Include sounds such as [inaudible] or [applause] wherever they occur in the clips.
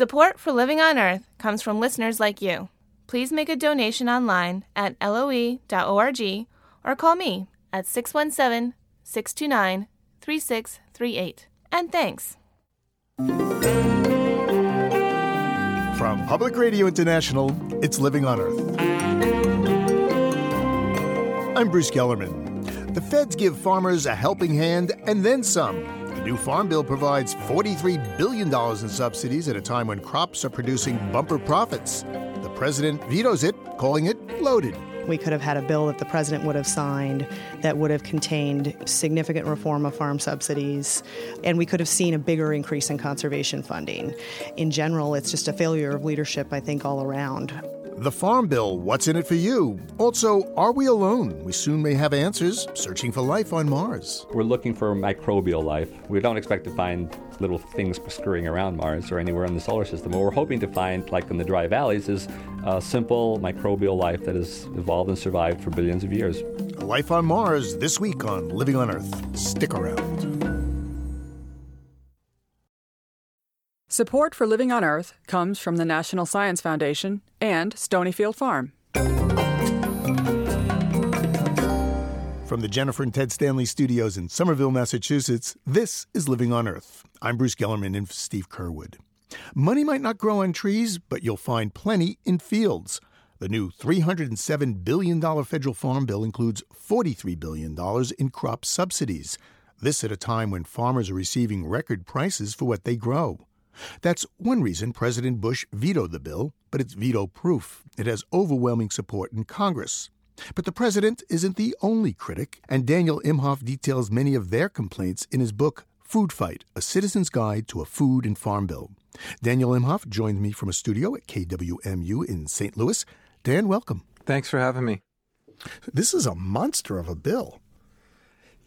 Support for Living on Earth comes from listeners like you. Please make a donation online at loe.org or call me at 617 629 3638. And thanks. From Public Radio International, it's Living on Earth. I'm Bruce Gellerman. The feds give farmers a helping hand and then some. The new Farm Bill provides $43 billion in subsidies at a time when crops are producing bumper profits. The president vetoes it, calling it loaded. We could have had a bill that the president would have signed that would have contained significant reform of farm subsidies, and we could have seen a bigger increase in conservation funding. In general, it's just a failure of leadership, I think, all around. The Farm Bill, what's in it for you? Also, are we alone? We soon may have answers searching for life on Mars. We're looking for microbial life. We don't expect to find little things scurrying around Mars or anywhere in the solar system. What we're hoping to find, like in the dry valleys, is a simple microbial life that has evolved and survived for billions of years. Life on Mars this week on Living on Earth. Stick around. Support for Living on Earth comes from the National Science Foundation and Stonyfield Farm. From the Jennifer and Ted Stanley studios in Somerville, Massachusetts, this is Living on Earth. I'm Bruce Gellerman and Steve Curwood. Money might not grow on trees, but you'll find plenty in fields. The new $307 billion federal farm bill includes $43 billion in crop subsidies. This at a time when farmers are receiving record prices for what they grow. That's one reason President Bush vetoed the bill, but it's veto proof. It has overwhelming support in Congress. But the president isn't the only critic, and Daniel Imhoff details many of their complaints in his book, Food Fight A Citizen's Guide to a Food and Farm Bill. Daniel Imhoff joined me from a studio at KWMU in St. Louis. Dan, welcome. Thanks for having me. This is a monster of a bill.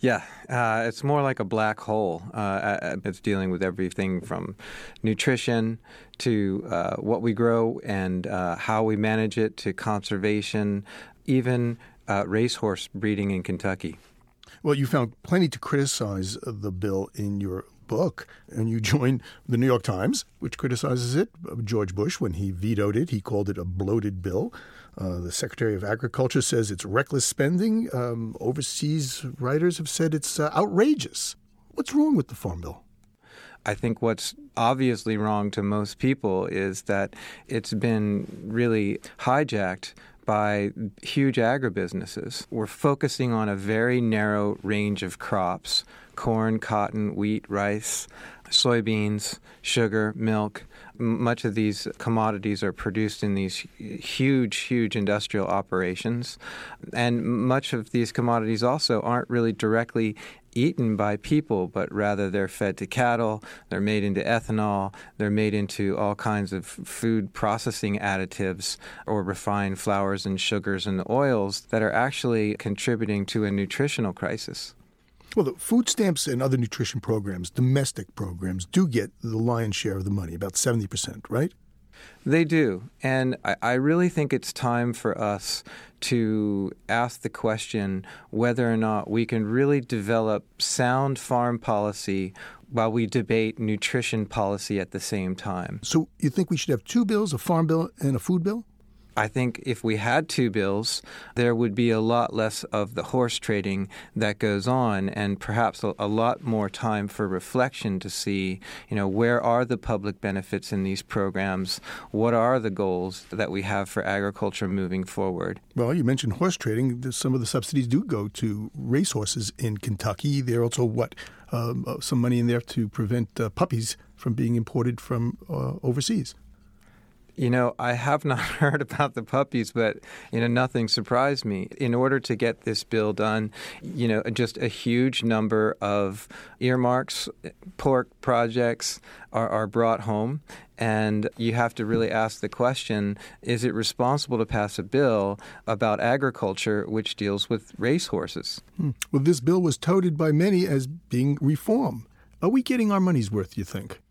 Yeah, uh, it's more like a black hole. Uh, it's dealing with everything from nutrition to uh, what we grow and uh, how we manage it to conservation, even uh, racehorse breeding in Kentucky. Well, you found plenty to criticize the bill in your book, and you [laughs] joined the New York Times, which criticizes it. George Bush, when he vetoed it, he called it a bloated bill. Uh, the Secretary of Agriculture says it's reckless spending. Um, overseas writers have said it's uh, outrageous. What's wrong with the Farm Bill? I think what's obviously wrong to most people is that it's been really hijacked by huge agribusinesses. We're focusing on a very narrow range of crops corn, cotton, wheat, rice, soybeans, sugar, milk. Much of these commodities are produced in these huge, huge industrial operations. And much of these commodities also aren't really directly eaten by people, but rather they're fed to cattle, they're made into ethanol, they're made into all kinds of food processing additives or refined flours and sugars and oils that are actually contributing to a nutritional crisis. Well, the food stamps and other nutrition programs, domestic programs, do get the lion's share of the money, about 70%, right? They do. And I, I, really think it's time for us to ask the question whether or not we can really develop sound farm policy while we debate nutrition policy at the same time. So you think we should have two bills, a farm bill and a food bill? I think if we had two bills, there would be a lot less of the horse trading that goes on, and perhaps a, lot more time for reflection to see, you know, where are the public benefits in these programs? What are the goals that we have for agriculture moving forward? Well, you mentioned horse trading. Some of the subsidies do go to racehorses in Kentucky. There are also what um, uh, some money in there to prevent uh, puppies from being imported from uh, overseas. You know, I have not [laughs] heard about the puppies, but, you know, nothing surprised me. In order to get this bill done, you know, just a huge number of earmarks, pork projects are, are brought home. And you have to really ask the question is it responsible to pass a bill about agriculture which deals with racehorses? Hmm. Well, this bill was touted by many as being reform. Are we getting our money's worth, you think?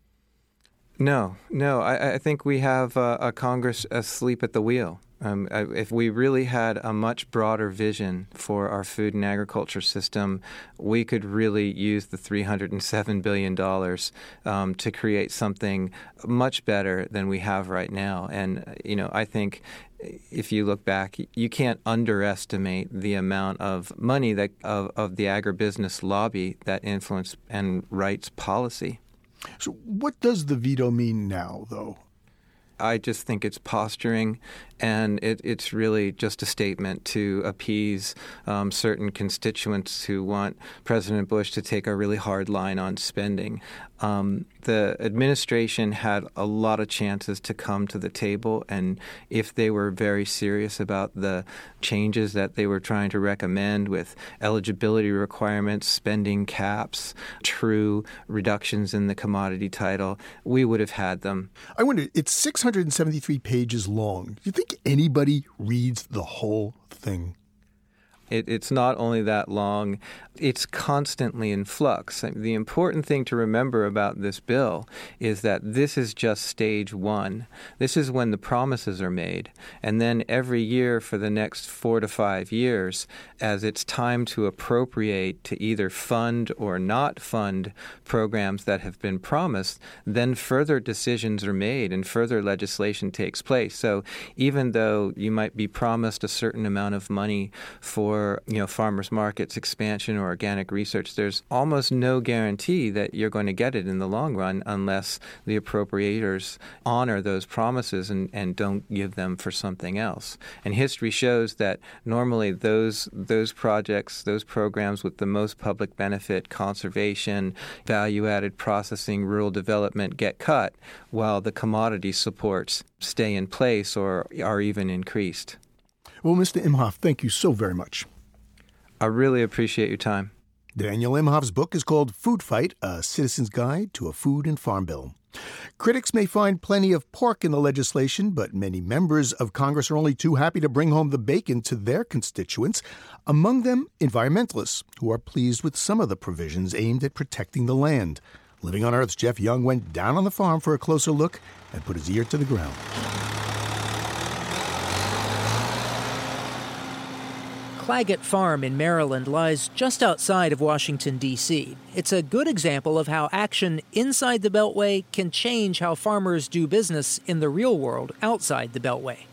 No, no. I, I think we have uh, a Congress asleep at the wheel. Um, if we really had a much broader vision for our food and agriculture system, we could really use the $307 billion um, to create something much better than we have right now. And, you know, I think if you look back, you can't underestimate the amount of money that of, of the agribusiness lobby that influence and writes policy. So, what does the veto mean now, though? I just think it's posturing, and it, it's really just a statement to appease um, certain constituents who want President Bush to take a really hard line on spending. Um, the administration had a lot of chances to come to the table, and if they were very serious about the changes that they were trying to recommend with eligibility requirements, spending caps, true reductions in the commodity title, we would have had them. I wonder, it's 673 pages long. Do you think anybody reads the whole thing? It, it's not only that long, it's constantly in flux. The important thing to remember about this bill is that this is just stage one. This is when the promises are made. And then every year for the next four to five years, as it's time to appropriate to either fund or not fund programs that have been promised, then further decisions are made and further legislation takes place. So even though you might be promised a certain amount of money for you know farmers markets expansion or organic research, there's almost no guarantee that you're going to get it in the long run unless the appropriators honor those promises and, and don't give them for something else. And history shows that normally those those projects, those programs with the most public benefit, conservation, value added processing, rural development get cut while the commodity supports stay in place or are even increased. Well, Mr. Imhoff, thank you so very much. I really appreciate your time. Daniel Imhoff's book is called Food Fight A Citizen's Guide to a Food and Farm Bill. Critics may find plenty of pork in the legislation, but many members of Congress are only too happy to bring home the bacon to their constituents, among them environmentalists, who are pleased with some of the provisions aimed at protecting the land. Living on Earth's Jeff Young went down on the farm for a closer look and put his ear to the ground. Claggett Farm in Maryland lies just outside of Washington, D.C. It's a good example of how action inside the Beltway can change how farmers do business in the real world outside the Beltway.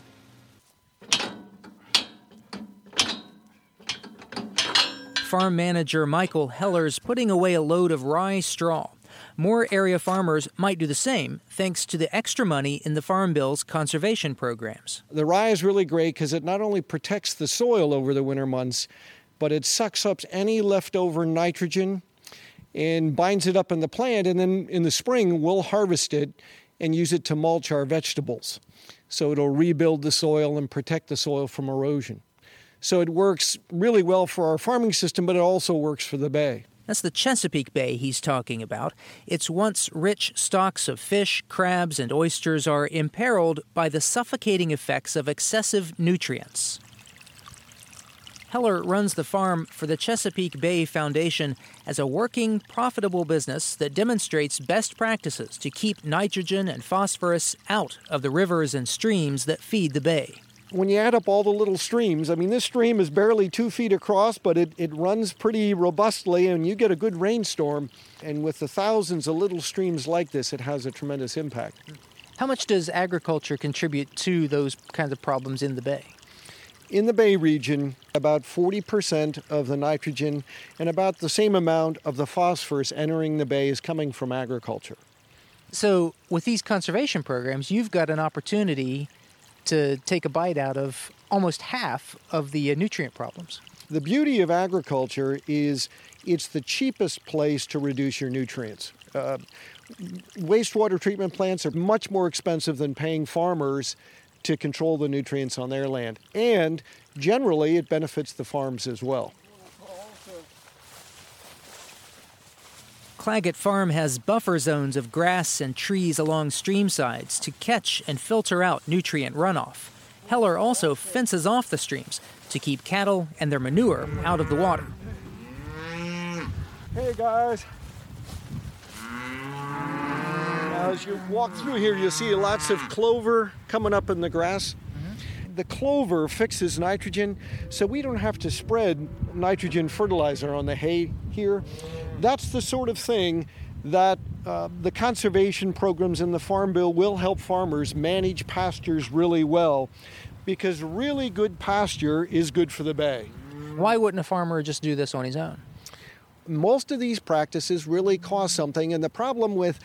Farm manager Michael Heller's putting away a load of rye straw. More area farmers might do the same thanks to the extra money in the Farm Bill's conservation programs. The rye is really great because it not only protects the soil over the winter months, but it sucks up any leftover nitrogen and binds it up in the plant. And then in the spring, we'll harvest it and use it to mulch our vegetables. So it'll rebuild the soil and protect the soil from erosion. So it works really well for our farming system, but it also works for the bay. That's the Chesapeake Bay he's talking about. Its once rich stocks of fish, crabs, and oysters are imperiled by the suffocating effects of excessive nutrients. Heller runs the farm for the Chesapeake Bay Foundation as a working, profitable business that demonstrates best practices to keep nitrogen and phosphorus out of the rivers and streams that feed the bay when you add up all the little streams, I mean, this stream is barely two feet across, but it, it runs pretty robustly, and you get a good rainstorm. And with the thousands of little streams like this, it has a tremendous impact. How much does agriculture contribute to those kinds of problems in the bay? In the Bay region, about 40% of the nitrogen and about the same amount of the phosphorus entering the bay is coming from agriculture. So, with these conservation programs, you've got an opportunity to take a bite out of almost half of the uh, nutrient problems. The beauty of agriculture is it's the cheapest place to reduce your nutrients. Uh, wastewater treatment plants are much more expensive than paying farmers to control the nutrients on their land. And generally, it benefits the farms as well. Claggett Farm has buffer zones of grass and trees along stream sides to catch and filter out nutrient runoff. Heller also fences off the streams to keep cattle and their manure out of the water. Hey guys. Now, as you walk through here, you'll see lots of clover coming up in the grass. Mm-hmm. the clover fixes nitrogen, so we don't have to spread nitrogen fertilizer on the hay here. That's the sort of thing that uh, the conservation programs in the Farm Bill will help farmers manage pastures really well because really good pasture is good for the bay. Why wouldn't a farmer just do this on his own? Most of these practices really cost something, and the problem with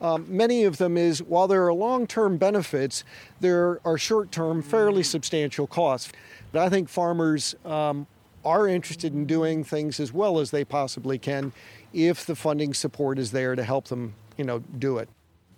um, many of them is while there are long term benefits, there are short term, fairly substantial costs. But I think farmers um, are interested in doing things as well as they possibly can if the funding support is there to help them, you know, do it.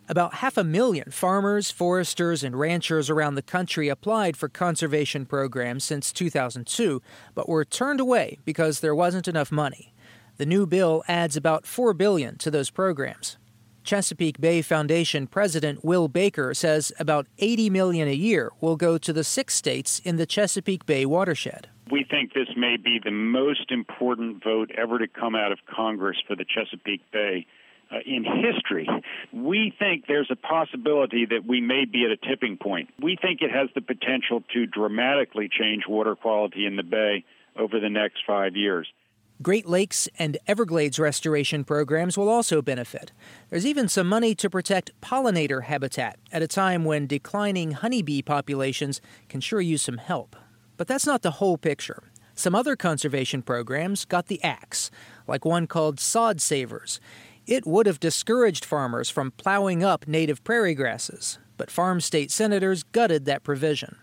About half a million farmers, foresters, and ranchers around the country applied for conservation programs since 2002, but were turned away because there wasn't enough money. The new bill adds about 4 billion to those programs. Chesapeake Bay Foundation President Will Baker says about 80 million a year will go to the six states in the Chesapeake Bay watershed. We think this may be the most important vote ever to come out of Congress for the Chesapeake Bay. Uh, in history, we think there's a possibility that we may be at a tipping point. We think it has the potential to dramatically change water quality in the bay over the next five years. Great Lakes and Everglades restoration programs will also benefit. There's even some money to protect pollinator habitat at a time when declining honeybee populations can sure use some help. But that's not the whole picture. Some other conservation programs got the axe, like one called Sod Savers. It would have discouraged farmers from plowing up native prairie grasses, but farm state senators gutted that provision.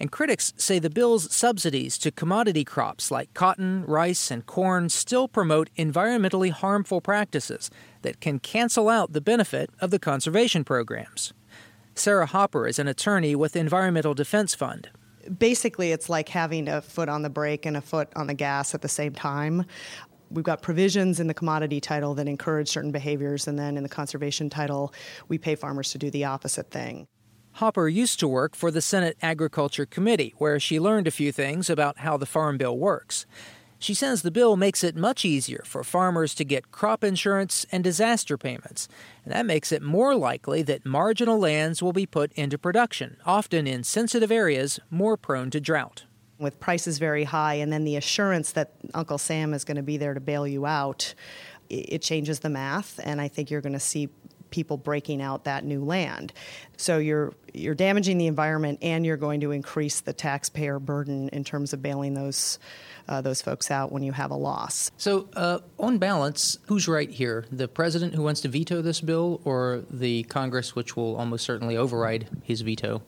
And critics say the bill's subsidies to commodity crops like cotton, rice, and corn still promote environmentally harmful practices that can cancel out the benefit of the conservation programs. Sarah Hopper is an attorney with Environmental Defense Fund basically it's like having a foot on the brake and a foot on the gas at the same time. We've got provisions in the commodity title that encourage certain behaviors, and then in the conservation title, we pay farmers to do the opposite thing. Hopper used to work for the Senate Agriculture Committee, where she learned a few things about how the Farm Bill works. She says the bill makes it much easier for farmers to get crop insurance and disaster payments, and that makes it more likely that marginal lands will be put into production, often in sensitive areas more prone to drought. With prices very high, and then the assurance that Uncle Sam is going to be there to bail you out, it changes the math, and I think you're going to see people breaking out that new land. So you're you're damaging the environment and you're going to increase the taxpayer burden in terms of bailing those uh, those folks out when you have a loss. So, uh, on balance, who's right here? The president who wants to veto this bill, or the Congress, which will almost certainly override his veto?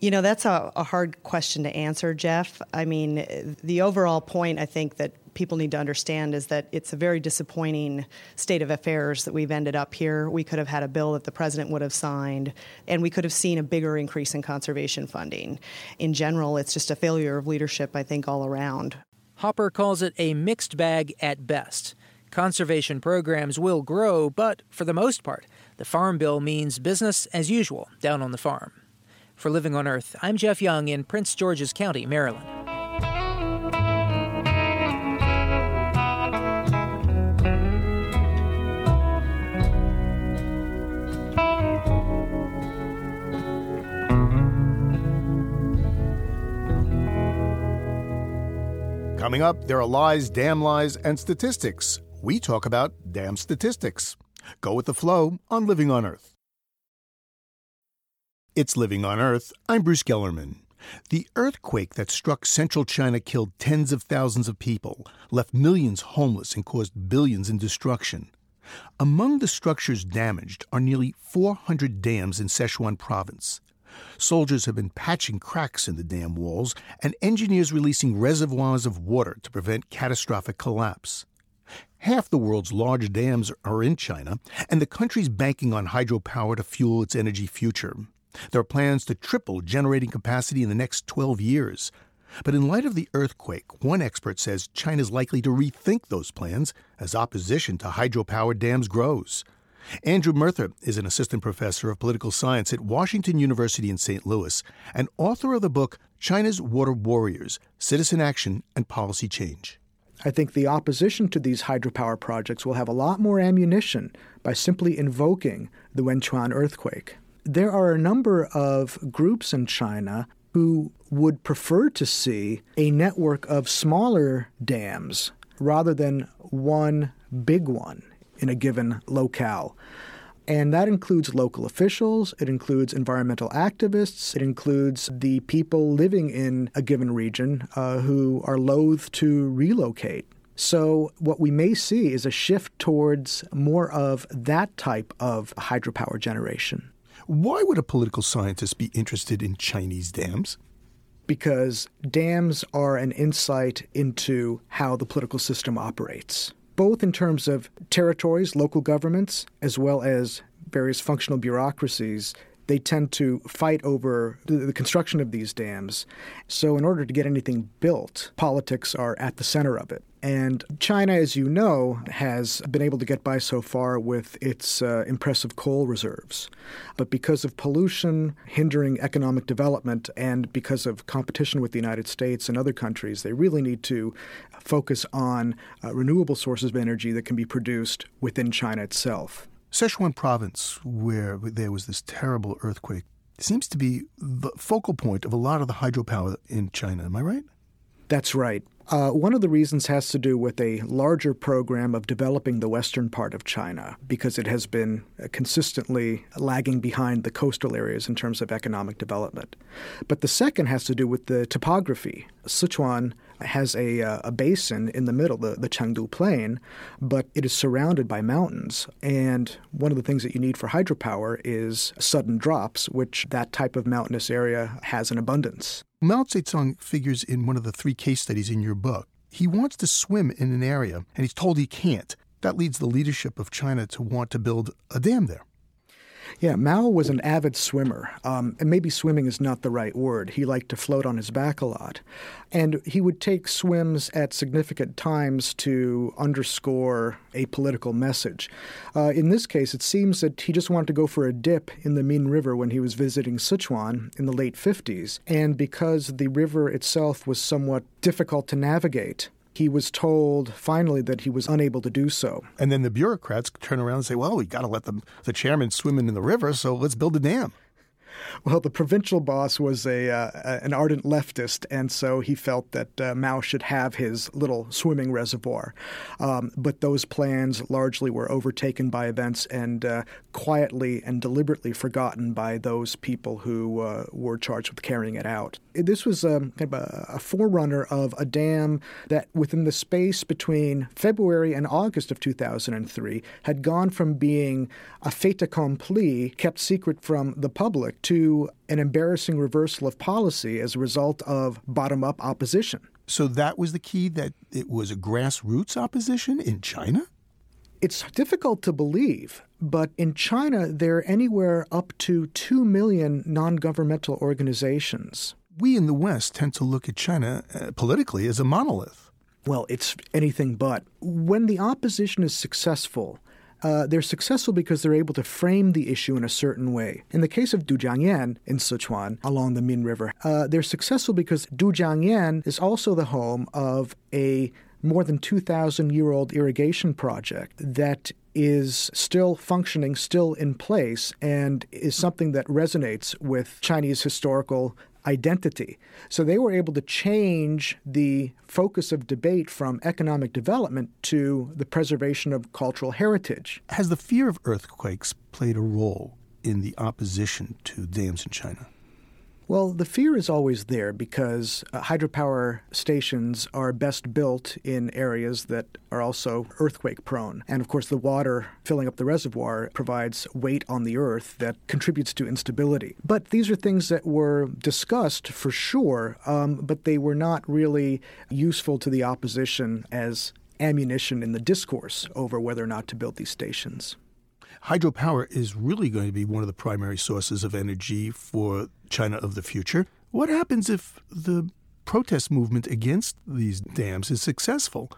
You know, that's a, a, hard question to answer, Jeff. I mean, the overall point I think that people need to understand is that it's a very disappointing state of affairs that we've ended up here. We could have had a bill that the president would have signed, and we could have seen a bigger increase in conservation funding. In general, it's just a failure of leadership, I think, all around. Hopper calls it a mixed bag at best. Conservation programs will grow, but for the most part, the Farm Bill means business as usual down on the farm. For Living on Earth, I'm Jeff Young in Prince George's County, Maryland. Coming up, there are lies, damn lies, and statistics. We talk about damn statistics. Go with the flow on Living on Earth. It's Living on Earth. I'm Bruce Gellerman. The earthquake that struck central China killed tens of thousands of people, left millions homeless, and caused billions in destruction. Among the structures damaged are nearly 400 dams in Sichuan province. Soldiers have been patching cracks in the dam walls and engineers releasing reservoirs of water to prevent catastrophic collapse. Half the world's large dams are in China, and the country's banking on hydropower to fuel its energy future. There are plans to triple generating capacity in the next 12 years. But in light of the earthquake, one expert says China is likely to rethink those plans as opposition to hydropower dams grows. Andrew Mertha is an assistant professor of political science at Washington University in St. Louis and author of the book China's Water Warriors Citizen Action and Policy Change. I think the opposition to these hydropower projects will have a lot more ammunition by simply invoking the Wenchuan earthquake there are a number of groups in China who would prefer to see a network of smaller dams rather than one big one in a given locale. And that includes local officials, it includes environmental activists, it includes the people living in a given region uh, who are loath to relocate. So, what we may see is a shift towards more of that type of hydropower generation. Why would a political scientist be interested in Chinese dams? Because dams are an insight into how the political system operates, both in terms of territories, local governments, as well as various functional bureaucracies they tend to fight over the, the, construction of these dams. So, in order to get anything built, politics are at the center of it. And China, as you know, has been able to get by so far with its uh, impressive coal reserves. But because of pollution hindering economic development and because of competition with the United States and other countries, they really need to focus on uh, renewable sources of energy that can be produced within China itself. Sichuan province, where there was this terrible earthquake, seems to be the focal point of a lot of the hydropower in China. Am I right? That's right. Uh, one of the reasons has to do with a larger program of developing the western part of China because it has been uh, consistently lagging behind the coastal areas in terms of economic development. But the second has to do with the topography. Sichuan has a, uh, a basin in the middle, the, the Chengdu Plain, but it is surrounded by mountains. And one of the things that you need for hydropower is sudden drops, which that type of mountainous area has in abundance. Mao Zedong figures in one of the three case studies in your book. He wants to swim in an area, and he's told he can't. That leads the leadership of China to want to build a dam there. Yeah, Mao was an avid swimmer, um, and maybe swimming is not the right word. He liked to float on his back a lot. And he would take swims at significant times to underscore a political message. Uh, in this case, it seems that he just wanted to go for a dip in the Min River when he was visiting Sichuan in the late 50s. And because the river itself was somewhat difficult to navigate, he was told finally that he was unable to do so. And then the bureaucrats turn around and say, well, we got to let the, the chairman swim in the river, so let's build a dam. Well, the provincial boss was a uh, an ardent leftist, and so he felt that uh, Mao should have his little swimming reservoir. Um, but those plans largely were overtaken by events and uh, quietly and deliberately forgotten by those people who uh, were charged with carrying it out. This was um, kind of a, a forerunner of a dam that, within the space between February and August of 2003, had gone from being a fait accompli, kept secret from the public, to an embarrassing reversal of policy as a result of bottom up opposition. So that was the key that it was a grassroots opposition in China? It's difficult to believe, but in China, there are anywhere up to 2 million non governmental organizations. We in the West tend to look at China uh, politically as a monolith. Well, it's anything but. When the opposition is successful, uh, they're successful because they're able to frame the issue in a certain way. In the case of Dujiangyan in Sichuan along the Min River, uh, they're successful because Dujiangyan is also the home of a more than 2,000 year old irrigation project that is still functioning, still in place, and is something that resonates with Chinese historical identity. So they were able to change the focus of debate from economic development to the preservation of cultural heritage. Has the fear of earthquakes played a role in the opposition to dams in China? Well, the fear is always there because uh, hydropower stations are best built in areas that are also earthquake prone. And of course, the water filling up the reservoir provides weight on the earth that contributes to instability. But these are things that were discussed for sure, um, but they were not really useful to the opposition as ammunition in the discourse over whether or not to build these stations hydropower is really going to be one of the primary sources of energy for China of the future. What happens if the protest movement against these dams is successful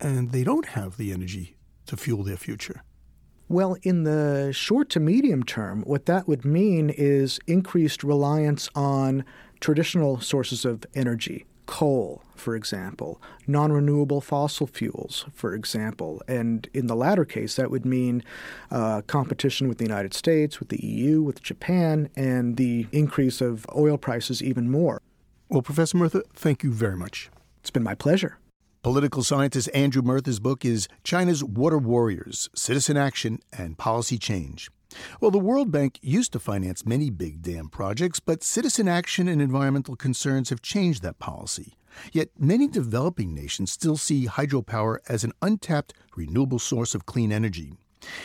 and they don't have the energy to fuel their future? Well, in the short to medium term, what that would mean is increased reliance on traditional sources of energy coal, for example, non renewable fossil fuels, for example. And in the latter case, that would mean uh, competition with the United States, with the EU, with Japan, and the increase of oil prices even more. Well, Professor Mertha, thank you very much. It's been my pleasure. Political scientist Andrew Mertha's book is China's Water Warriors Citizen Action and Policy Change. Well, the World Bank used to finance many big dam projects, but citizen action and environmental concerns have changed that policy. Yet many developing nations still see hydropower as an untapped, renewable source of clean energy.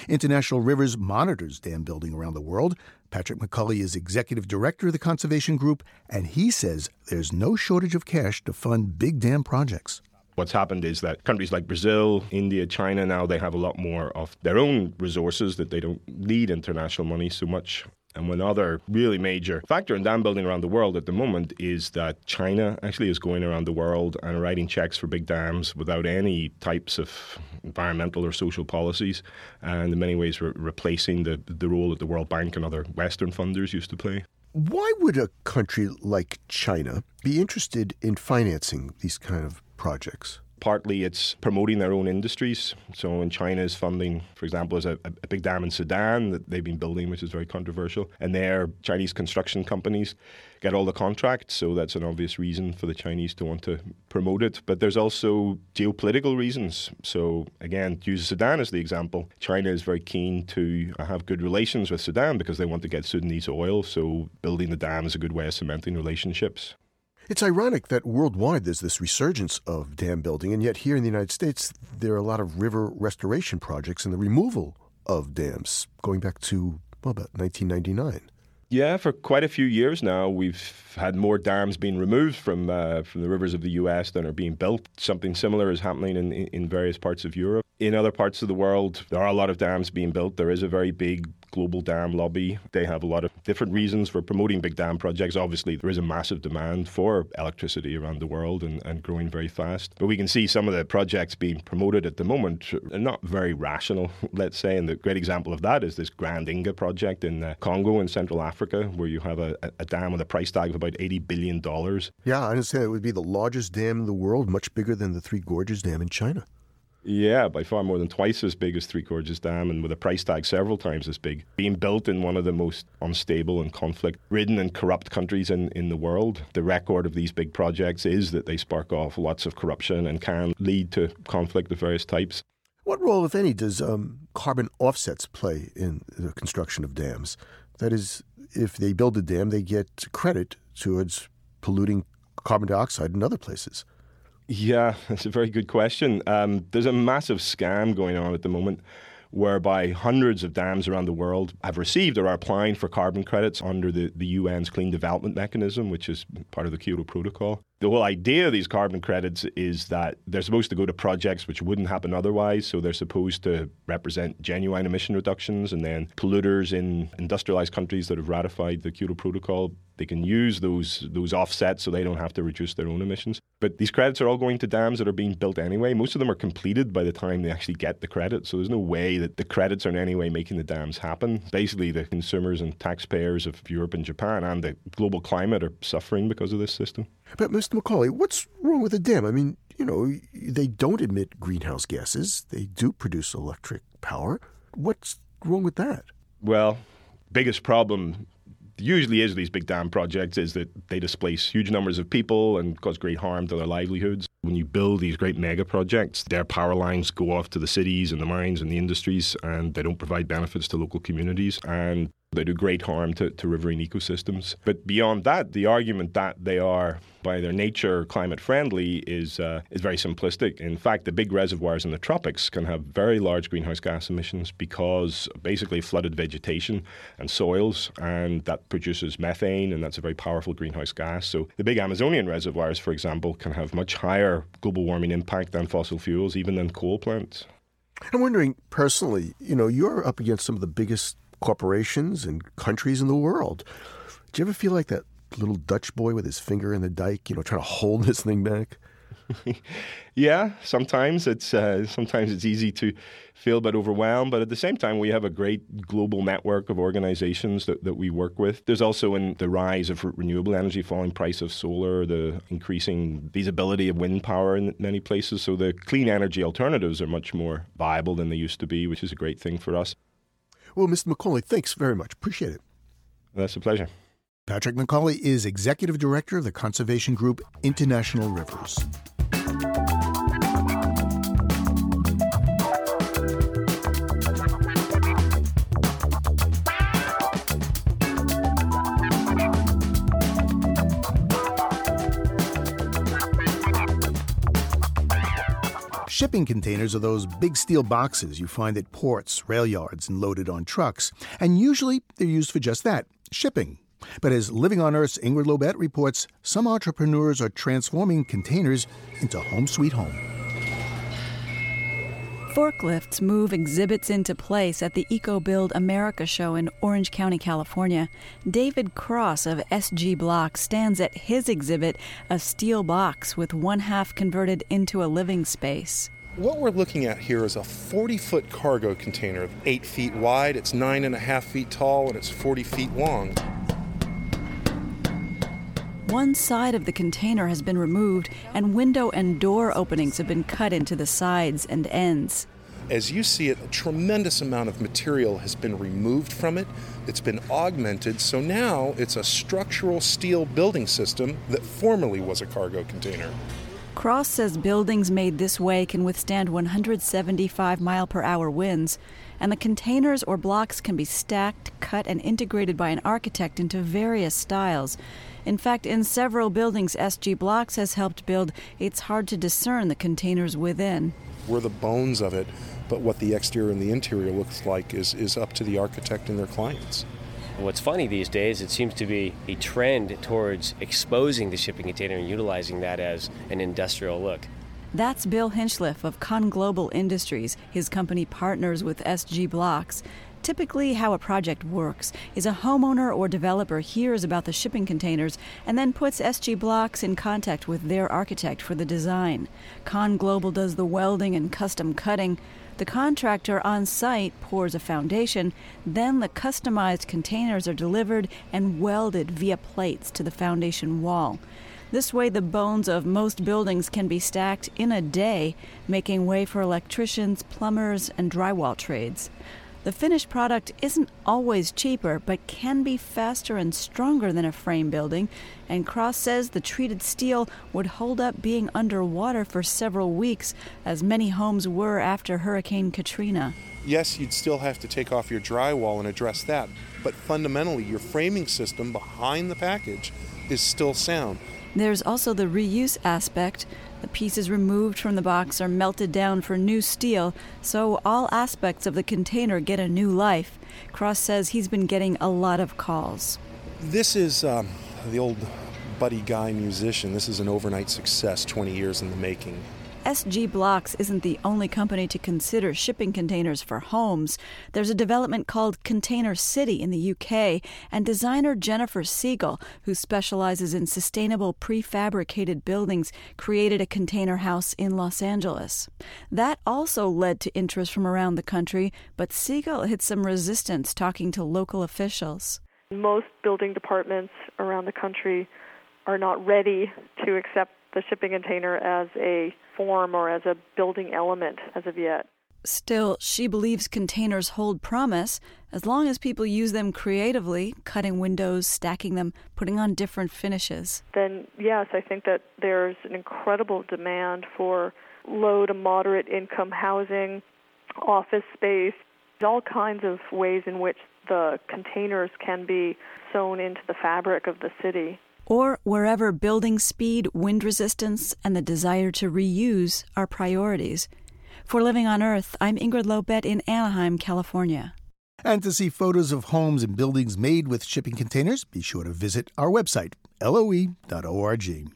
International Rivers monitors dam building around the world. Patrick McCully is executive director of the conservation group, and he says there's no shortage of cash to fund big dam projects. What's happened is that countries like Brazil, India, China now they have a lot more of their own resources that they don't need international money so much. And one other really major factor in dam building around the world at the moment is that China actually is going around the world and writing checks for big dams without any types of environmental or social policies, and in many ways re- replacing the, the role that the World Bank and other Western funders used to play. Why would a country like China be interested in financing these kind of projects? Partly it's promoting their own industries. So in China is funding, for example, is a, a, big dam in Sudan that they've been building, which is very controversial. And their Chinese construction companies get all the contracts, so that's an obvious reason for the Chinese to want to promote it. But there's also geopolitical reasons. So again, use Sudan as the example, China is very keen to uh, have good relations with Sudan because they want to get Sudanese oil. So building the dam is a good way of cementing relationships. It's ironic that worldwide there's this resurgence of dam building, and yet here in the United States, there are a lot of river restoration projects and the removal of dams going back to, well, about 1999. Yeah, for quite a few years now, we've had more dams being removed from uh, from the rivers of the U.S. than are being built. Something similar is happening in, in various parts of Europe. In other parts of the world, there are a lot of dams being built. There is a very big global dam lobby. They have a lot of different reasons for promoting big dam projects. Obviously, there is a massive demand for electricity around the world and, and growing very fast. But we can see some of the projects being promoted at the moment are not very rational, [laughs] let's say. And the great example of that is this Grand Inga project in uh, Congo in Central Africa, where you have a, a dam with a price tag of about $80 billion. Yeah, I understand it would be the largest dam in the world, much bigger than the Three Gorges Dam in China. Yeah, by far more than twice as big as Three Gorges Dam and with a price tag several times as big. Being built in one of the most unstable and conflict ridden and corrupt countries in, in the world. The record of these big projects is that they spark off lots of corruption and can lead to conflict of various types. What role, if any, does um, carbon offsets play in the construction of dams? That is, if they build a dam, they get credit towards polluting carbon dioxide in other places. Yeah, [laughs] that's a very good question. Um, there's a massive scam going on at the moment whereby hundreds of dams around the world have received or are applying for carbon credits under the, the UN's Clean Development Mechanism, which is part of the Kyoto Protocol. The whole idea of these carbon credits is that they're supposed to go to projects which wouldn't happen otherwise. So they're supposed to represent genuine emission reductions, and then polluters in industrialized countries that have ratified the Kyoto Protocol they can use those those offsets so they don't have to reduce their own emissions. But these credits are all going to dams that are being built anyway. Most of them are completed by the time they actually get the credit. So there's no way that the credits are in any way making the dams happen. Basically, the consumers and taxpayers of Europe and Japan and the global climate are suffering because of this system. But Mr. McCully, what's wrong with the dam? I mean, you know, they don't emit greenhouse gases. They do produce electric power. What's wrong with that? Well, biggest problem usually is these big dam projects is that they displace huge numbers of people and cause great harm to their livelihoods. When you build these great mega projects, their power lines go off to the cities and the mines and the industries, and they don't provide benefits to local communities. And they do great harm to, to riverine ecosystems. But beyond that, the argument that they are, by their nature, climate friendly is, uh, is very simplistic. In fact, the big reservoirs in the tropics can have very large greenhouse gas emissions because basically flooded vegetation and soils, and that produces methane, and that's a very powerful greenhouse gas. So the big Amazonian reservoirs, for example, can have much higher global warming impact than fossil fuels, even than coal plants. I'm wondering personally, you know, you're up against some of the biggest corporations and countries in the world. Do you ever feel like that little Dutch boy with his finger in the dike, you know, trying to hold this thing back? [laughs] yeah, sometimes it's uh, sometimes it's easy to feel a bit overwhelmed, but at the same time, we have a great global network of organizations that, that we work with. There's also in the rise of renewable energy, falling price of solar, the increasing feasibility of wind power in many places. So the clean energy alternatives are much more viable than they used to be, which is a great thing for us. Well, Mr. McCauley, thanks very much. Appreciate it. That's a pleasure. Patrick McCauley is Executive Director of the conservation group International Rivers. Shipping containers are those big steel boxes you find at ports, rail yards, and loaded on trucks. And usually they're used for just that shipping. But as Living on Earth's Ingrid Lobet reports, some entrepreneurs are transforming containers into home sweet home. Forklifts move exhibits into place at the EcoBuild America show in Orange County, California. David Cross of SG Block stands at his exhibit, a steel box with one half converted into a living space. What we're looking at here is a 40 foot cargo container, 8 feet wide, it's 9.5 feet tall, and it's 40 feet long. One side of the container has been removed, and window and door openings have been cut into the sides and ends. As you see it, a tremendous amount of material has been removed from it. It's been augmented, so now it's a structural steel building system that formerly was a cargo container. Cross says buildings made this way can withstand 175 mile per hour winds, and the containers or blocks can be stacked, cut, and integrated by an architect into various styles. In fact, in several buildings SG Blocks has helped build, it's hard to discern the containers within. We're the bones of it, but what the exterior and the interior looks like is, is up to the architect and their clients. What's funny these days, it seems to be a trend towards exposing the shipping container and utilizing that as an industrial look. That's Bill Hinchliff of Con Global Industries. His company partners with SG Blocks. Typically, how a project works is a homeowner or developer hears about the shipping containers and then puts SG Blocks in contact with their architect for the design. Con Global does the welding and custom cutting. The contractor on site pours a foundation, then the customized containers are delivered and welded via plates to the foundation wall. This way, the bones of most buildings can be stacked in a day, making way for electricians, plumbers, and drywall trades. The finished product isn't always cheaper, but can be faster and stronger than a frame building, and Cross says the treated steel would hold up being underwater for several weeks, as many homes were after Hurricane Katrina. Yes, you'd still have to take off your drywall and address that, but fundamentally, your framing system behind the package is still sound. There's also the reuse aspect. The pieces removed from the box are melted down for new steel, so all aspects of the container get a new life. Cross says he's been getting a lot of calls. This is um, the old Buddy Guy musician. This is an overnight success, 20 years in the making. SG Blocks isn't the only company to consider shipping containers for homes. There's a development called Container City in the UK, and designer Jennifer Siegel, who specializes in sustainable prefabricated buildings, created a container house in Los Angeles. That also led to interest from around the country, but Siegel hit some resistance talking to local officials. Most building departments around the country are not ready to accept the shipping container as a form or as a building element as of yet. Still, she believes containers hold promise as long as people use them creatively, cutting windows, stacking them, putting on different finishes. Then, yes, I think that there's an incredible demand for low to moderate income housing, office space, all kinds of ways in which the containers can be sewn into the fabric of the city or wherever building speed, wind resistance, and the desire to reuse are priorities. For Living on Earth, I'm Ingrid Lobet in Anaheim, California. And to see photos of homes and buildings made with shipping containers, be sure to visit our website, loe.org.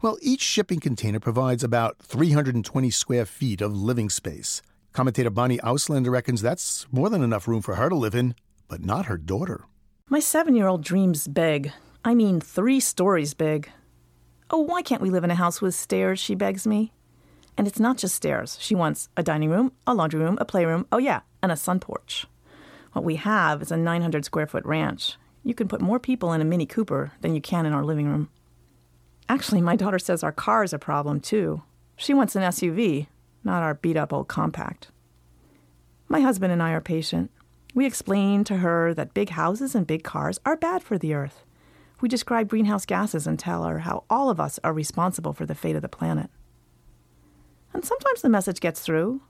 Well, each shipping container provides about 320 square feet of living space. Commentator Bonnie Auslander reckons that's more than enough room for her to live in, but not her daughter. My seven year old dreams big. I mean, three stories big. Oh, why can't we live in a house with stairs? She begs me. And it's not just stairs. She wants a dining room, a laundry room, a playroom, oh, yeah, and a sun porch. What we have is a 900 square foot ranch. You can put more people in a Mini Cooper than you can in our living room. Actually, my daughter says our car is a problem, too. She wants an SUV, not our beat up old compact. My husband and I are patient. We explain to her that big houses and big cars are bad for the earth. We describe greenhouse gases and tell her how all of us are responsible for the fate of the planet. And sometimes the message gets through.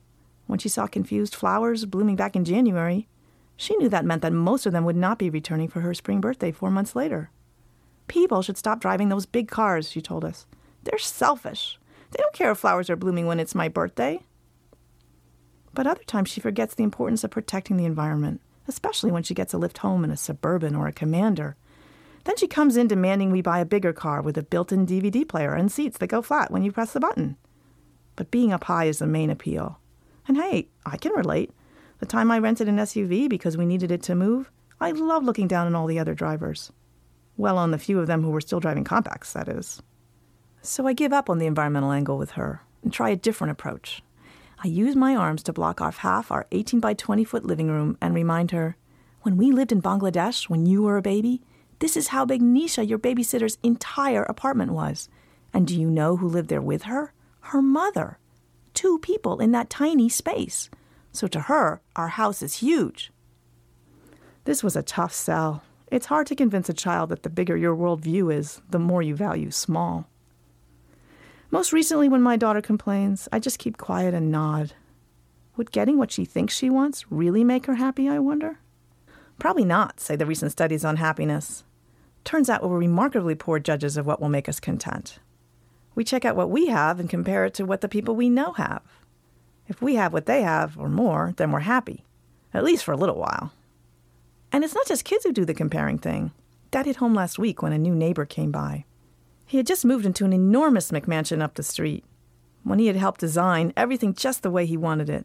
When she saw confused flowers blooming back in January, she knew that meant that most of them would not be returning for her spring birthday four months later. People should stop driving those big cars, she told us. They're selfish. They don't care if flowers are blooming when it's my birthday. But other times she forgets the importance of protecting the environment, especially when she gets a lift home in a suburban or a commander. Then she comes in demanding we buy a bigger car with a built in DVD player and seats that go flat when you press the button. But being up high is the main appeal. And hey, I can relate. The time I rented an SUV because we needed it to move, I loved looking down on all the other drivers. Well, on the few of them who were still driving compacts, that is. So I give up on the environmental angle with her and try a different approach. I use my arms to block off half our 18 by 20 foot living room and remind her when we lived in Bangladesh when you were a baby, this is how big Nisha, your babysitter's entire apartment was. And do you know who lived there with her? Her mother. Two people in that tiny space. So to her, our house is huge. This was a tough sell. It's hard to convince a child that the bigger your worldview is, the more you value small. Most recently, when my daughter complains, I just keep quiet and nod. Would getting what she thinks she wants really make her happy, I wonder? Probably not, say the recent studies on happiness. Turns out we're remarkably poor judges of what will make us content. We check out what we have and compare it to what the people we know have. If we have what they have, or more, then we're happy, at least for a little while. And it's not just kids who do the comparing thing. Dad hit home last week when a new neighbor came by. He had just moved into an enormous McMansion up the street. When he had helped design everything just the way he wanted it.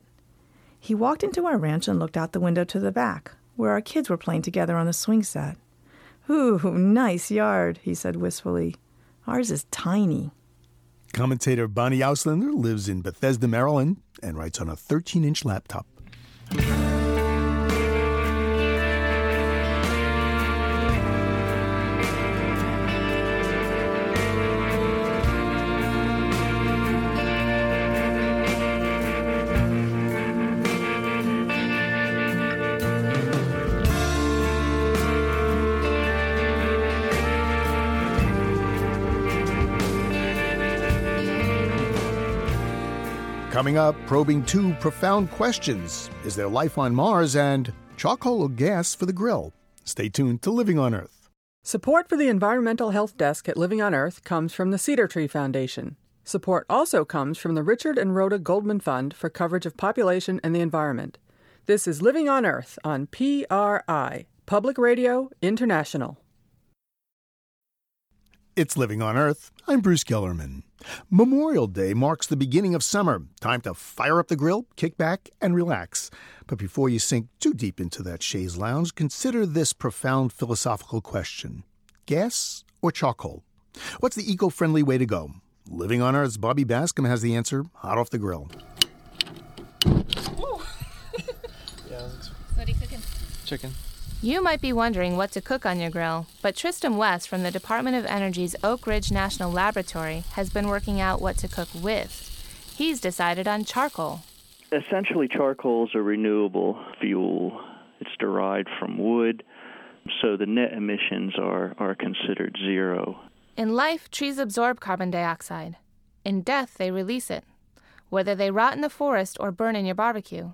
He walked into our ranch and looked out the window to the back, where our kids were playing together on the swing set. Ooh, nice yard, he said wistfully. Ours is tiny. Commentator Bonnie Auslander lives in Bethesda, Maryland, and writes on a 13 inch laptop. Coming up, probing two profound questions Is there life on Mars? and charcoal or gas for the grill? Stay tuned to Living on Earth. Support for the Environmental Health Desk at Living on Earth comes from the Cedar Tree Foundation. Support also comes from the Richard and Rhoda Goldman Fund for coverage of population and the environment. This is Living on Earth on PRI, Public Radio International. It's Living on Earth. I'm Bruce Gellerman. Memorial Day marks the beginning of summer. Time to fire up the grill, kick back, and relax. But before you sink too deep into that chaise lounge, consider this profound philosophical question gas or charcoal? What's the eco friendly way to go? Living on Earth's Bobby Bascomb has the answer hot off the grill. [laughs] yeah, what are you cooking? Chicken. You might be wondering what to cook on your grill, but Tristram West from the Department of Energy's Oak Ridge National Laboratory has been working out what to cook with. He's decided on charcoal. Essentially, charcoal is a renewable fuel. It's derived from wood, so the net emissions are, are considered zero. In life, trees absorb carbon dioxide. In death, they release it, whether they rot in the forest or burn in your barbecue.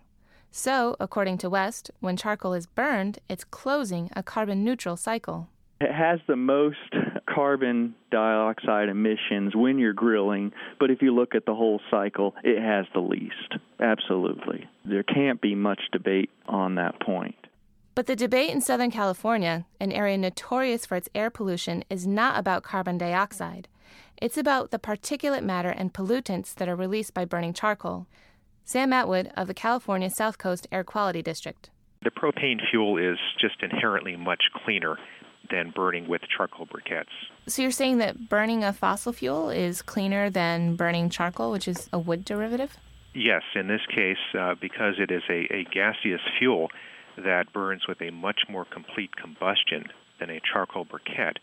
So, according to West, when charcoal is burned, it's closing a carbon neutral cycle. It has the most carbon dioxide emissions when you're grilling, but if you look at the whole cycle, it has the least. Absolutely. There can't be much debate on that point. But the debate in Southern California, an area notorious for its air pollution, is not about carbon dioxide. It's about the particulate matter and pollutants that are released by burning charcoal. Sam Atwood of the California South Coast Air Quality District. The propane fuel is just inherently much cleaner than burning with charcoal briquettes. So you're saying that burning a fossil fuel is cleaner than burning charcoal, which is a wood derivative? Yes, in this case, uh, because it is a, a gaseous fuel that burns with a much more complete combustion than a charcoal briquette,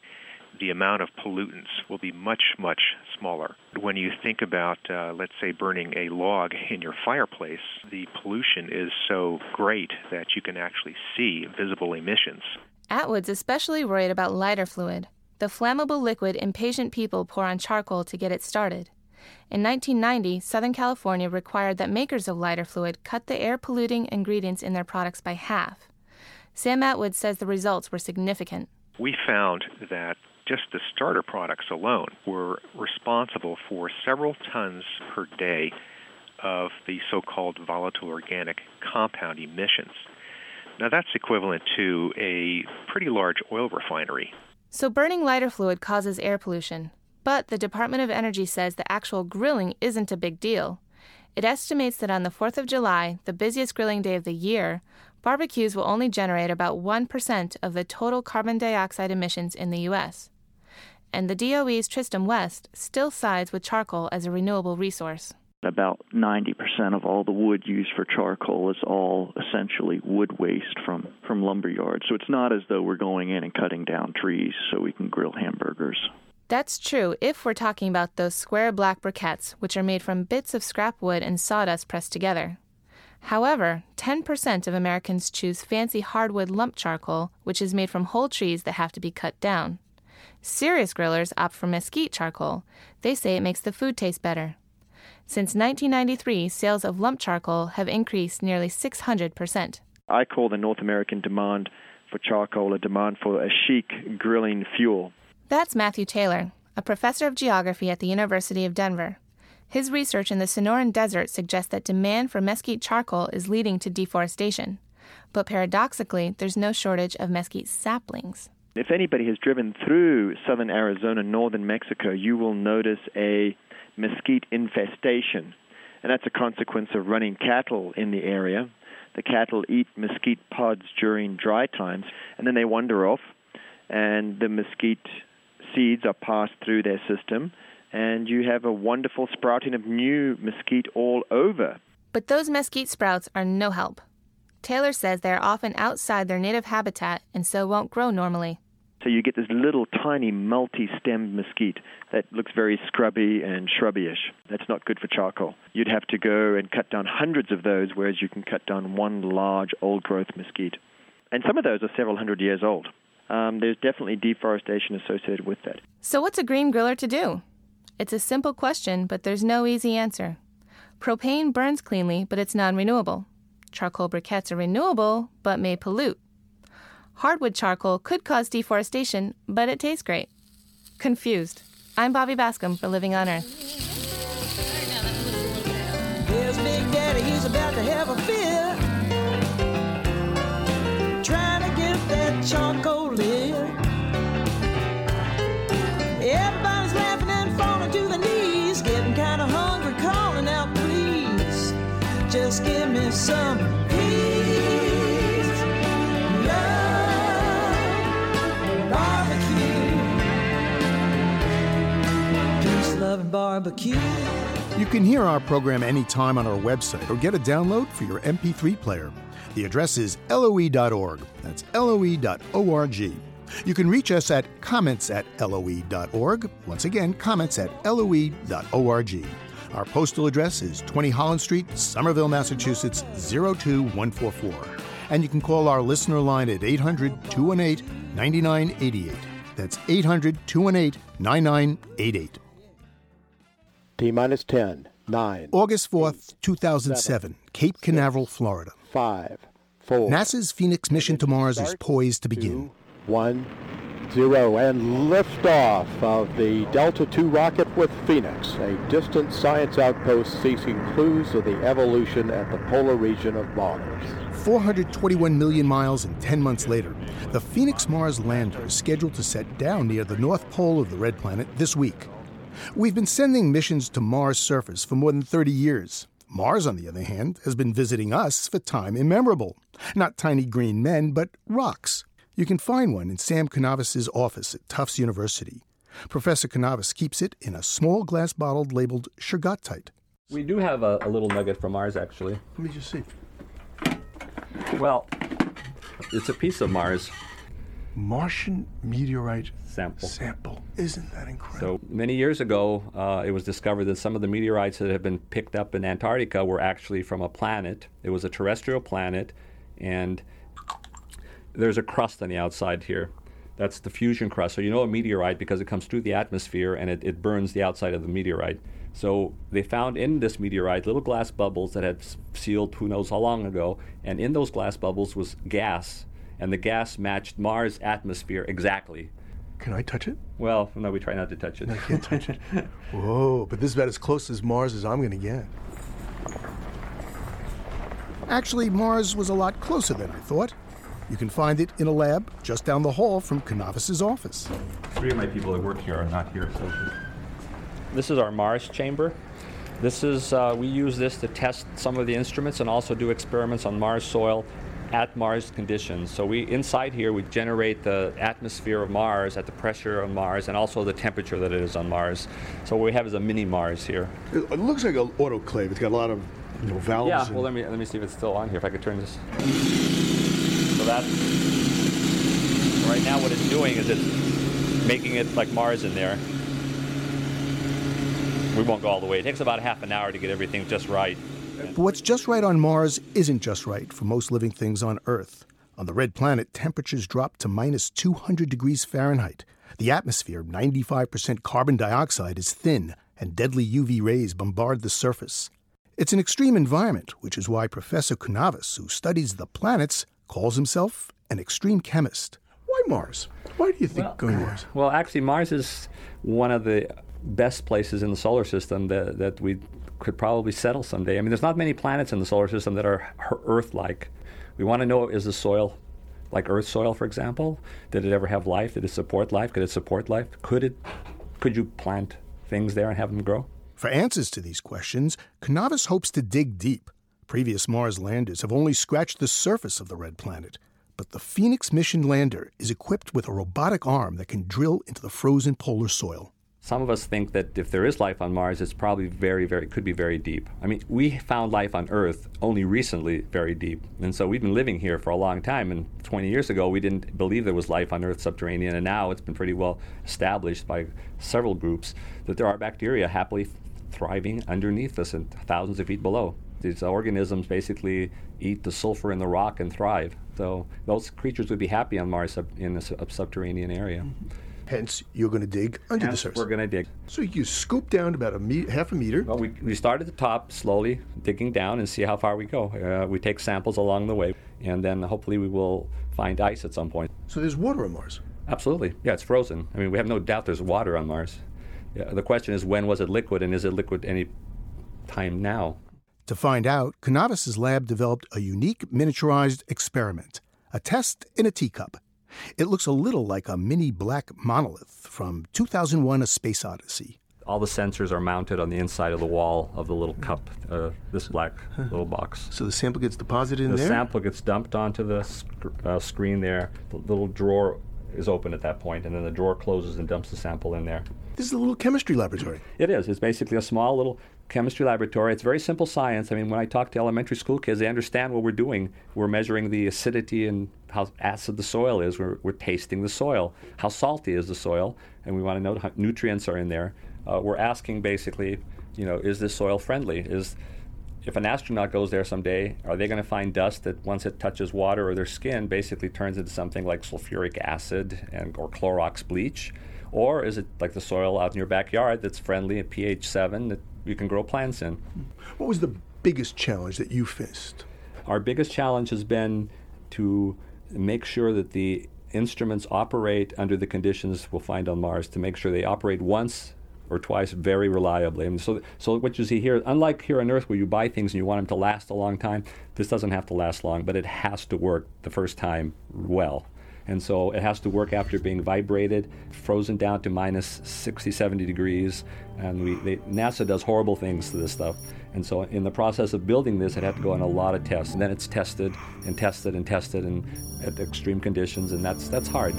the amount of pollutants will be much, much smaller. When you think about, uh, let's say, burning a log in your fireplace, the pollution is so great that you can actually see visible emissions. Atwood's especially worried about lighter fluid, the flammable liquid impatient people pour on charcoal to get it started. In 1990, Southern California required that makers of lighter fluid cut the air polluting ingredients in their products by half. Sam Atwood says the results were significant. We found that just the starter products alone were responsible for several tons per day of the so called volatile organic compound emissions. Now, that's equivalent to a pretty large oil refinery. So, burning lighter fluid causes air pollution. But the Department of Energy says the actual grilling isn't a big deal. It estimates that on the 4th of July, the busiest grilling day of the year, barbecues will only generate about 1% of the total carbon dioxide emissions in the U.S. And the DOE's Tristram West still sides with charcoal as a renewable resource. About 90% of all the wood used for charcoal is all essentially wood waste from, from lumber yards. So it's not as though we're going in and cutting down trees so we can grill hamburgers. That's true if we're talking about those square black briquettes, which are made from bits of scrap wood and sawdust pressed together. However, 10% of Americans choose fancy hardwood lump charcoal, which is made from whole trees that have to be cut down. Serious grillers opt for mesquite charcoal. They say it makes the food taste better. Since 1993, sales of lump charcoal have increased nearly 600%. I call the North American demand for charcoal a demand for a chic grilling fuel. That's Matthew Taylor, a professor of geography at the University of Denver. His research in the Sonoran Desert suggests that demand for mesquite charcoal is leading to deforestation. But paradoxically, there's no shortage of mesquite saplings. If anybody has driven through southern Arizona, northern Mexico, you will notice a mesquite infestation. And that's a consequence of running cattle in the area. The cattle eat mesquite pods during dry times, and then they wander off, and the mesquite seeds are passed through their system, and you have a wonderful sprouting of new mesquite all over. But those mesquite sprouts are no help. Taylor says they are often outside their native habitat and so won't grow normally. So you get this little tiny multi-stemmed mesquite that looks very scrubby and shrubby-ish. That's not good for charcoal. You'd have to go and cut down hundreds of those, whereas you can cut down one large old-growth mesquite. And some of those are several hundred years old. Um, there's definitely deforestation associated with that. So what's a green griller to do? It's a simple question, but there's no easy answer. Propane burns cleanly, but it's non-renewable. Charcoal briquettes are renewable, but may pollute. Hardwood charcoal could cause deforestation, but it tastes great. Confused. I'm Bobby Bascomb for Living on Earth. There's Big Daddy, he's about to have a fit. Trying to get that charcoal lit. Everybody's laughing and falling to their knees. Getting kind of hungry, calling out, please. Just give me some barbecue. You can hear our program anytime on our website or get a download for your MP3 player. The address is loe.org. That's loe.org. You can reach us at comments at loe.org. Once again, comments at loe.org. Our postal address is 20 Holland Street, Somerville, Massachusetts 02144. And you can call our listener line at 800 218 9988. That's 800 218 9988. T minus 10, 9. August 4th, 2007, Cape Canaveral, Florida. 5, 4. NASA's Phoenix mission to Mars is poised to begin. 1, 0. And liftoff of the Delta II rocket with Phoenix, a distant science outpost seeking clues of the evolution at the polar region of Mars. 421 million miles and 10 months later, the Phoenix Mars lander is scheduled to set down near the North Pole of the Red Planet this week. We've been sending missions to Mars' surface for more than 30 years. Mars, on the other hand, has been visiting us for time immemorable. Not tiny green men, but rocks. You can find one in Sam Kounaves' office at Tufts University. Professor Kounaves keeps it in a small glass bottle labeled Shergottite. We do have a, a little nugget from Mars, actually. Let me just see. Well, it's a piece of Mars. Martian meteorite sample. Sample. Isn't that incredible? So many years ago, uh, it was discovered that some of the meteorites that had been picked up in Antarctica were actually from a planet. It was a terrestrial planet, and there's a crust on the outside here. That's the fusion crust. So you know a meteorite because it comes through the atmosphere and it, it burns the outside of the meteorite. So they found in this meteorite little glass bubbles that had sealed who knows how long ago, and in those glass bubbles was gas, and the gas matched Mars' atmosphere exactly. Can I touch it? Well, no, we try not to touch it. I can't touch it. [laughs] Whoa, but this is about as close as Mars as I'm going to get. Actually, Mars was a lot closer than I thought. You can find it in a lab just down the hall from Kounaves' office. Three of my people that work here are not here. So this is our Mars chamber. This is uh, we use this to test some of the instruments and also do experiments on Mars soil at Mars conditions. So we inside here we generate the atmosphere of Mars at the pressure of Mars and also the temperature that it is on Mars. So what we have is a mini Mars here. It, looks like an autoclave. It's got a lot of you know, valves. Yeah. Well, let me let me see if it's still on here. If I could turn this. So that right now what it's doing is it's making it like Mars in there. We won't go all the way. It takes about half an hour to get everything just right. But what's just right on Mars isn't just right for most living things on Earth. On the red planet, temperatures drop to minus 200 degrees Fahrenheit. The atmosphere, 95% carbon dioxide, is thin, and deadly UV rays bombard the surface. It's an extreme environment, which is why Professor Kounaves, who studies the planets, calls himself an extreme chemist. Why Mars? Why do you think going to Mars? [clears throat] Well, actually, Mars is one of the best places in the solar system that, that we could probably settle someday. I mean, there's not many planets in the solar system that are Earth like. We want to know is the soil like Earth soil, for example? Did it ever have life? Did it support life? Could it support life? Could it? Could you plant things there and have them grow? For answers to these questions, Kounaves hopes to dig deep. Previous Mars landers have only scratched the surface of the red planet. But the Phoenix mission lander is equipped with a robotic arm that can drill into the frozen polar soil. Some of us think that if there is life on Mars, it's probably very, very, could be very deep. I mean, we found life on Earth only recently very deep. And so we've been living here for a long time. And 20 years ago, we didn't believe there was life on Earth subterranean. And now it's been pretty well established by several groups that there are bacteria happily thriving underneath us and thousands of feet below. These organisms basically eat the sulfur in the rock and thrive. So those creatures would be happy on Mars in a sub- subterranean area. Mm-hmm. Hence, you're going to dig under the surface. We're going to dig. So you scoop down about a me- half a meter. Well, we, we start at the top, slowly digging down and see how far we go. Uh, we take samples along the way, and then hopefully we will find ice at some point. So there's water on Mars. Absolutely. Yeah, it's frozen. I mean, we have no doubt there's water on Mars. Yeah, the question is when was it liquid, and is it liquid any time now? To find out, Kounaves' lab developed a unique miniaturized experiment, a test in a teacup. It looks a little like a mini black monolith from 2001 A Space Odyssey. All the sensors are mounted on the inside of the wall of the little cup, uh, this black little box. So the sample gets deposited in the there? The sample gets dumped onto the sc- uh, screen there. The little drawer is open at that point, and then the drawer closes and dumps the sample in there. This is a little chemistry laboratory. It is. It's basically a small little chemistry laboratory. It's very simple science. I mean, when I talk to elementary school kids, they understand what we're doing. We're measuring the acidity and how acid the soil is. We're, we're tasting the soil. How salty is the soil? And we want to know how nutrients are in there. Uh, we're asking basically, you know, is this soil friendly? Is if an astronaut goes there someday, are they going to find dust that once it touches water or their skin basically turns into something like sulfuric acid and or Clorox bleach? Or is it like the soil out in your backyard that's friendly at pH 7 that you can grow plants in? What was the biggest challenge that you faced? Our biggest challenge has been to make sure that the instruments operate under the conditions we'll find on Mars, to make sure they operate once or twice very reliably. And so, so what you see here, unlike here on Earth where you buy things and you want them to last a long time, this doesn't have to last long, but it has to work the first time well. And so it has to work after being vibrated, frozen down to minus 60, 70 degrees. And we, they, NASA does horrible things to this stuff. And so in the process of building this, it had to go on a lot of tests. And then it's tested and tested and tested and at extreme conditions, and that's, that's hard.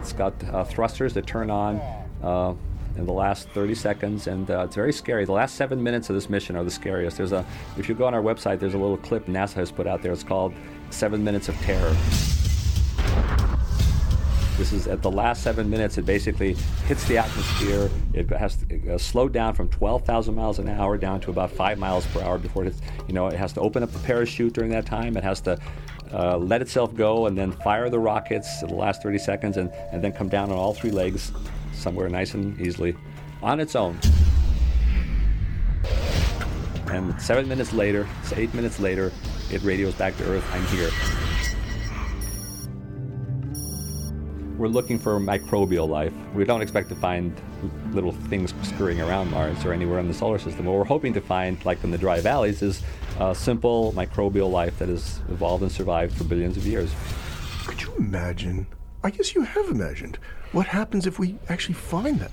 It's got uh, thrusters that turn on uh, in the last 30 seconds, and uh, it's very scary. The last seven minutes of this mission are the scariest. There's a, if you go on our website, there's a little clip NASA has put out there. It's called Seven Minutes of Terror. This is at the last seven minutes. It basically hits the atmosphere. It has to uh, slow down from 12,000 miles an hour down to about five miles per hour before it, you know, it has to open up the parachute during that time. It has to uh, let itself go and then fire the rockets in the last 30 seconds and, and then come down on all three legs somewhere nice and easily on its own. And seven minutes later, eight minutes later, it radios back to Earth, I'm here. We're looking for microbial life. We don't expect to find little things scurrying around Mars or anywhere in the solar system. What we're hoping to find, like in the dry valleys, is uh, simple microbial life that has evolved and survived for billions of years. Could you imagine? I guess you have imagined. What happens if we actually find that?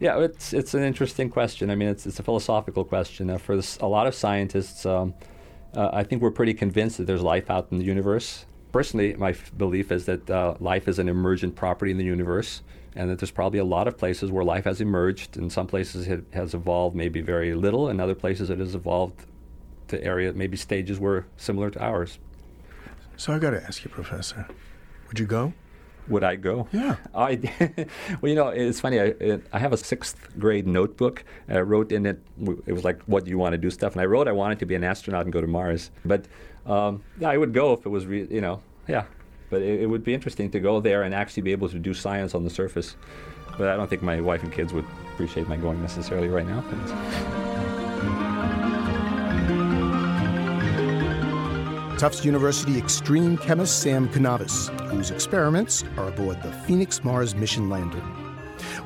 Yeah, it's it's an interesting question. I mean, it's it's a philosophical question. Uh, for this, a lot of scientists, um, uh, I think we're pretty convinced that there's life out in the universe. Personally, my f- belief is that uh, life is an emergent property in the universe, and that there's probably a lot of places where life has emerged. In some places, it has evolved maybe very little, and other places, it has evolved to area maybe stages were similar to ours. So I got to ask you, Professor, would you go? Would I go? Yeah. I, [laughs] well, you know, it's funny. I, I have a sixth grade notebook. I wrote in it, it was like, what do you want to do stuff? And I wrote I wanted to be an astronaut and go to Mars. But um, yeah, I would go if it was, re- you know, yeah. But it, it would be interesting to go there and actually be able to do science on the surface. But I don't think my wife and kids would appreciate my going necessarily right now. Tufts University extreme chemist Sam Kounaves, whose experiments are aboard the Phoenix Mars mission lander.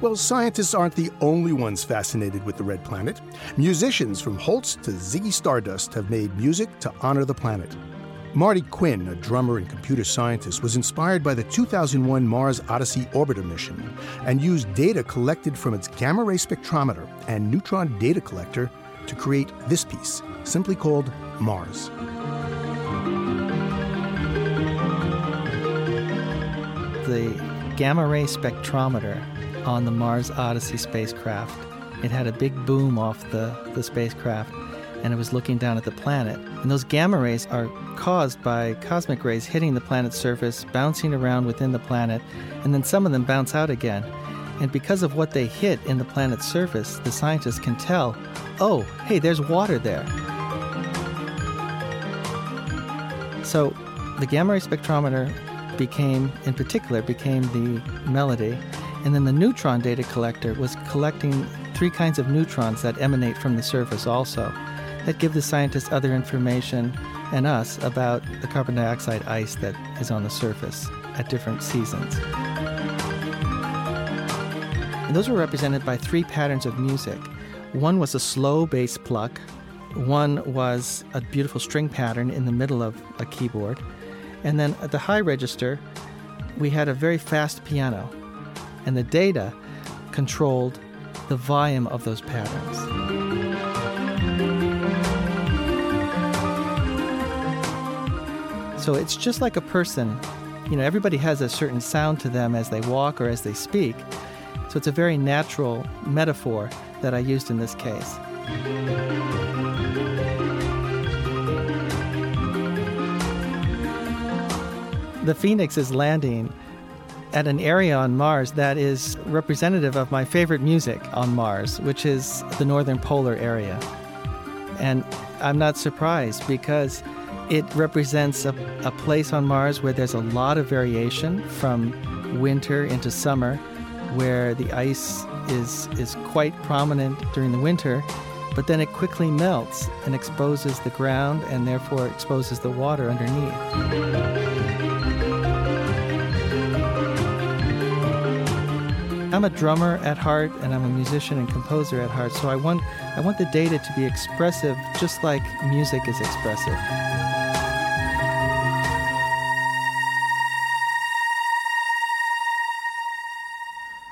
Well, scientists aren't the only ones fascinated with the red planet. Musicians from Holst to Ziggy Stardust have made music to honor the planet. Marty Quinn, a drummer and computer scientist, was inspired by the 2001 Mars Odyssey orbiter mission and used data collected from its gamma ray spectrometer and neutron data collector to create this piece, simply called Mars. The gamma ray spectrometer on the Mars Odyssey spacecraft. It had a big boom off the, the spacecraft and it was looking down at the planet. And those gamma rays are caused by cosmic rays hitting the planet's surface, bouncing around within the planet, and then some of them bounce out again. And because of what they hit in the planet's surface, the scientists can tell oh, hey, there's water there. So the gamma ray spectrometer became, in particular, became the melody. And then the neutron data collector was collecting three kinds of neutrons that emanate from the surface also, that give the scientists other information and us about the carbon dioxide ice that is on the surface at different seasons. And those were represented by three patterns of music. One was a slow bass pluck, one was a beautiful string pattern in the middle of a keyboard, and then at the high register, we had a very fast piano, and the data controlled the volume of those patterns. So it's just like a person. You know, everybody has a certain sound to them as they walk or as they speak. So it's a very natural metaphor that I used in this case. The Phoenix is landing at an area on Mars that is representative of my favorite music on Mars, which is the northern polar area. And I'm not surprised because it represents a, a place on Mars where there's a lot of variation from winter into summer, where the ice is, is quite prominent during the winter, but then it quickly melts and exposes the ground and therefore exposes the water underneath. I'm a drummer at heart and I'm a musician and composer at heart, so I want I want the data to be expressive just like music is expressive.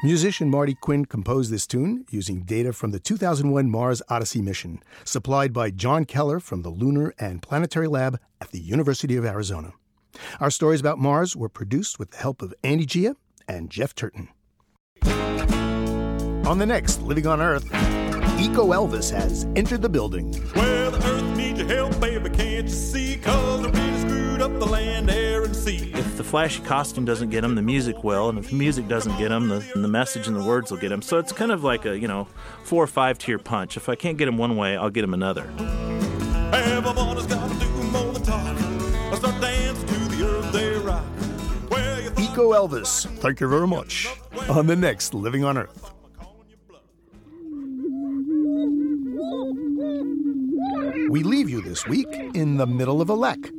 Musician Marty Quinn composed this tune using data from the 2001 Mars Odyssey mission, supplied by John Keller from the Lunar and Planetary Lab at the University of Arizona. Our stories about Mars were produced with the help of Andy Gia and Jeff Turton. On the next Living on Earth, Eco Elvis has entered the building. Well, the earth needs your help, baby, can't you see? Cause they're really screwed up the land, air, and sea. If the flashy costume doesn't get them, the music will, and if the music doesn't get them, the, the message and the words will get them. So it's kind of like a, you know, four or five tier punch. If I can't get them one way, I'll get them another. Everybody's gotta do more than talk. I start dancing to the earth they rock. Eco Elvis, thank you very much. On the next Living on Earth. We leave you this week in the middle of a lek.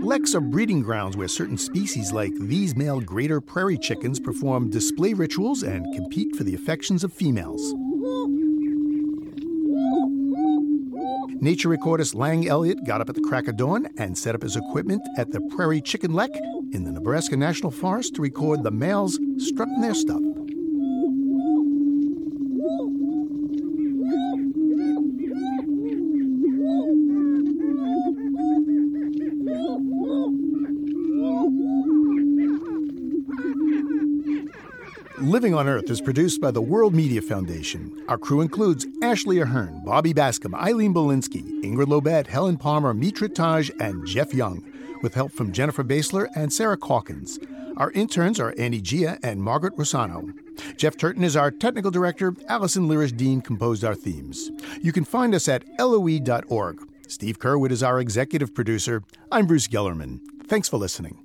Leks are breeding grounds where certain species like these male greater prairie chickens perform display rituals and compete for the affections of females. Nature recordist Lang Elliott got up at the crack of dawn and set up his equipment at the Prairie Chicken Lek in the Nebraska National Forest to record the males strutting their stuff. Living on Earth is produced by the World Media Foundation. Our crew includes Ashley Ahern, Bobby Bascomb, Eileen Bolinsky, Ingrid Lobet, Helen Palmer, Mitra Taj, and Jeff Young, with help from Jennifer Basler and Sarah Calkins. Our interns are Andy Gia and Margaret Rosano. Jeff Turton is our technical director. Allison Lirish Dean composed our themes. You can find us at loe.org. Steve Curwood is our executive producer. I'm Bruce Gellerman. Thanks for listening.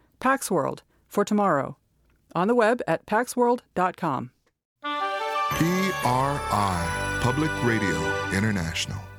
Pax World for tomorrow. On the web at paxworld.com. PRI, Public Radio International.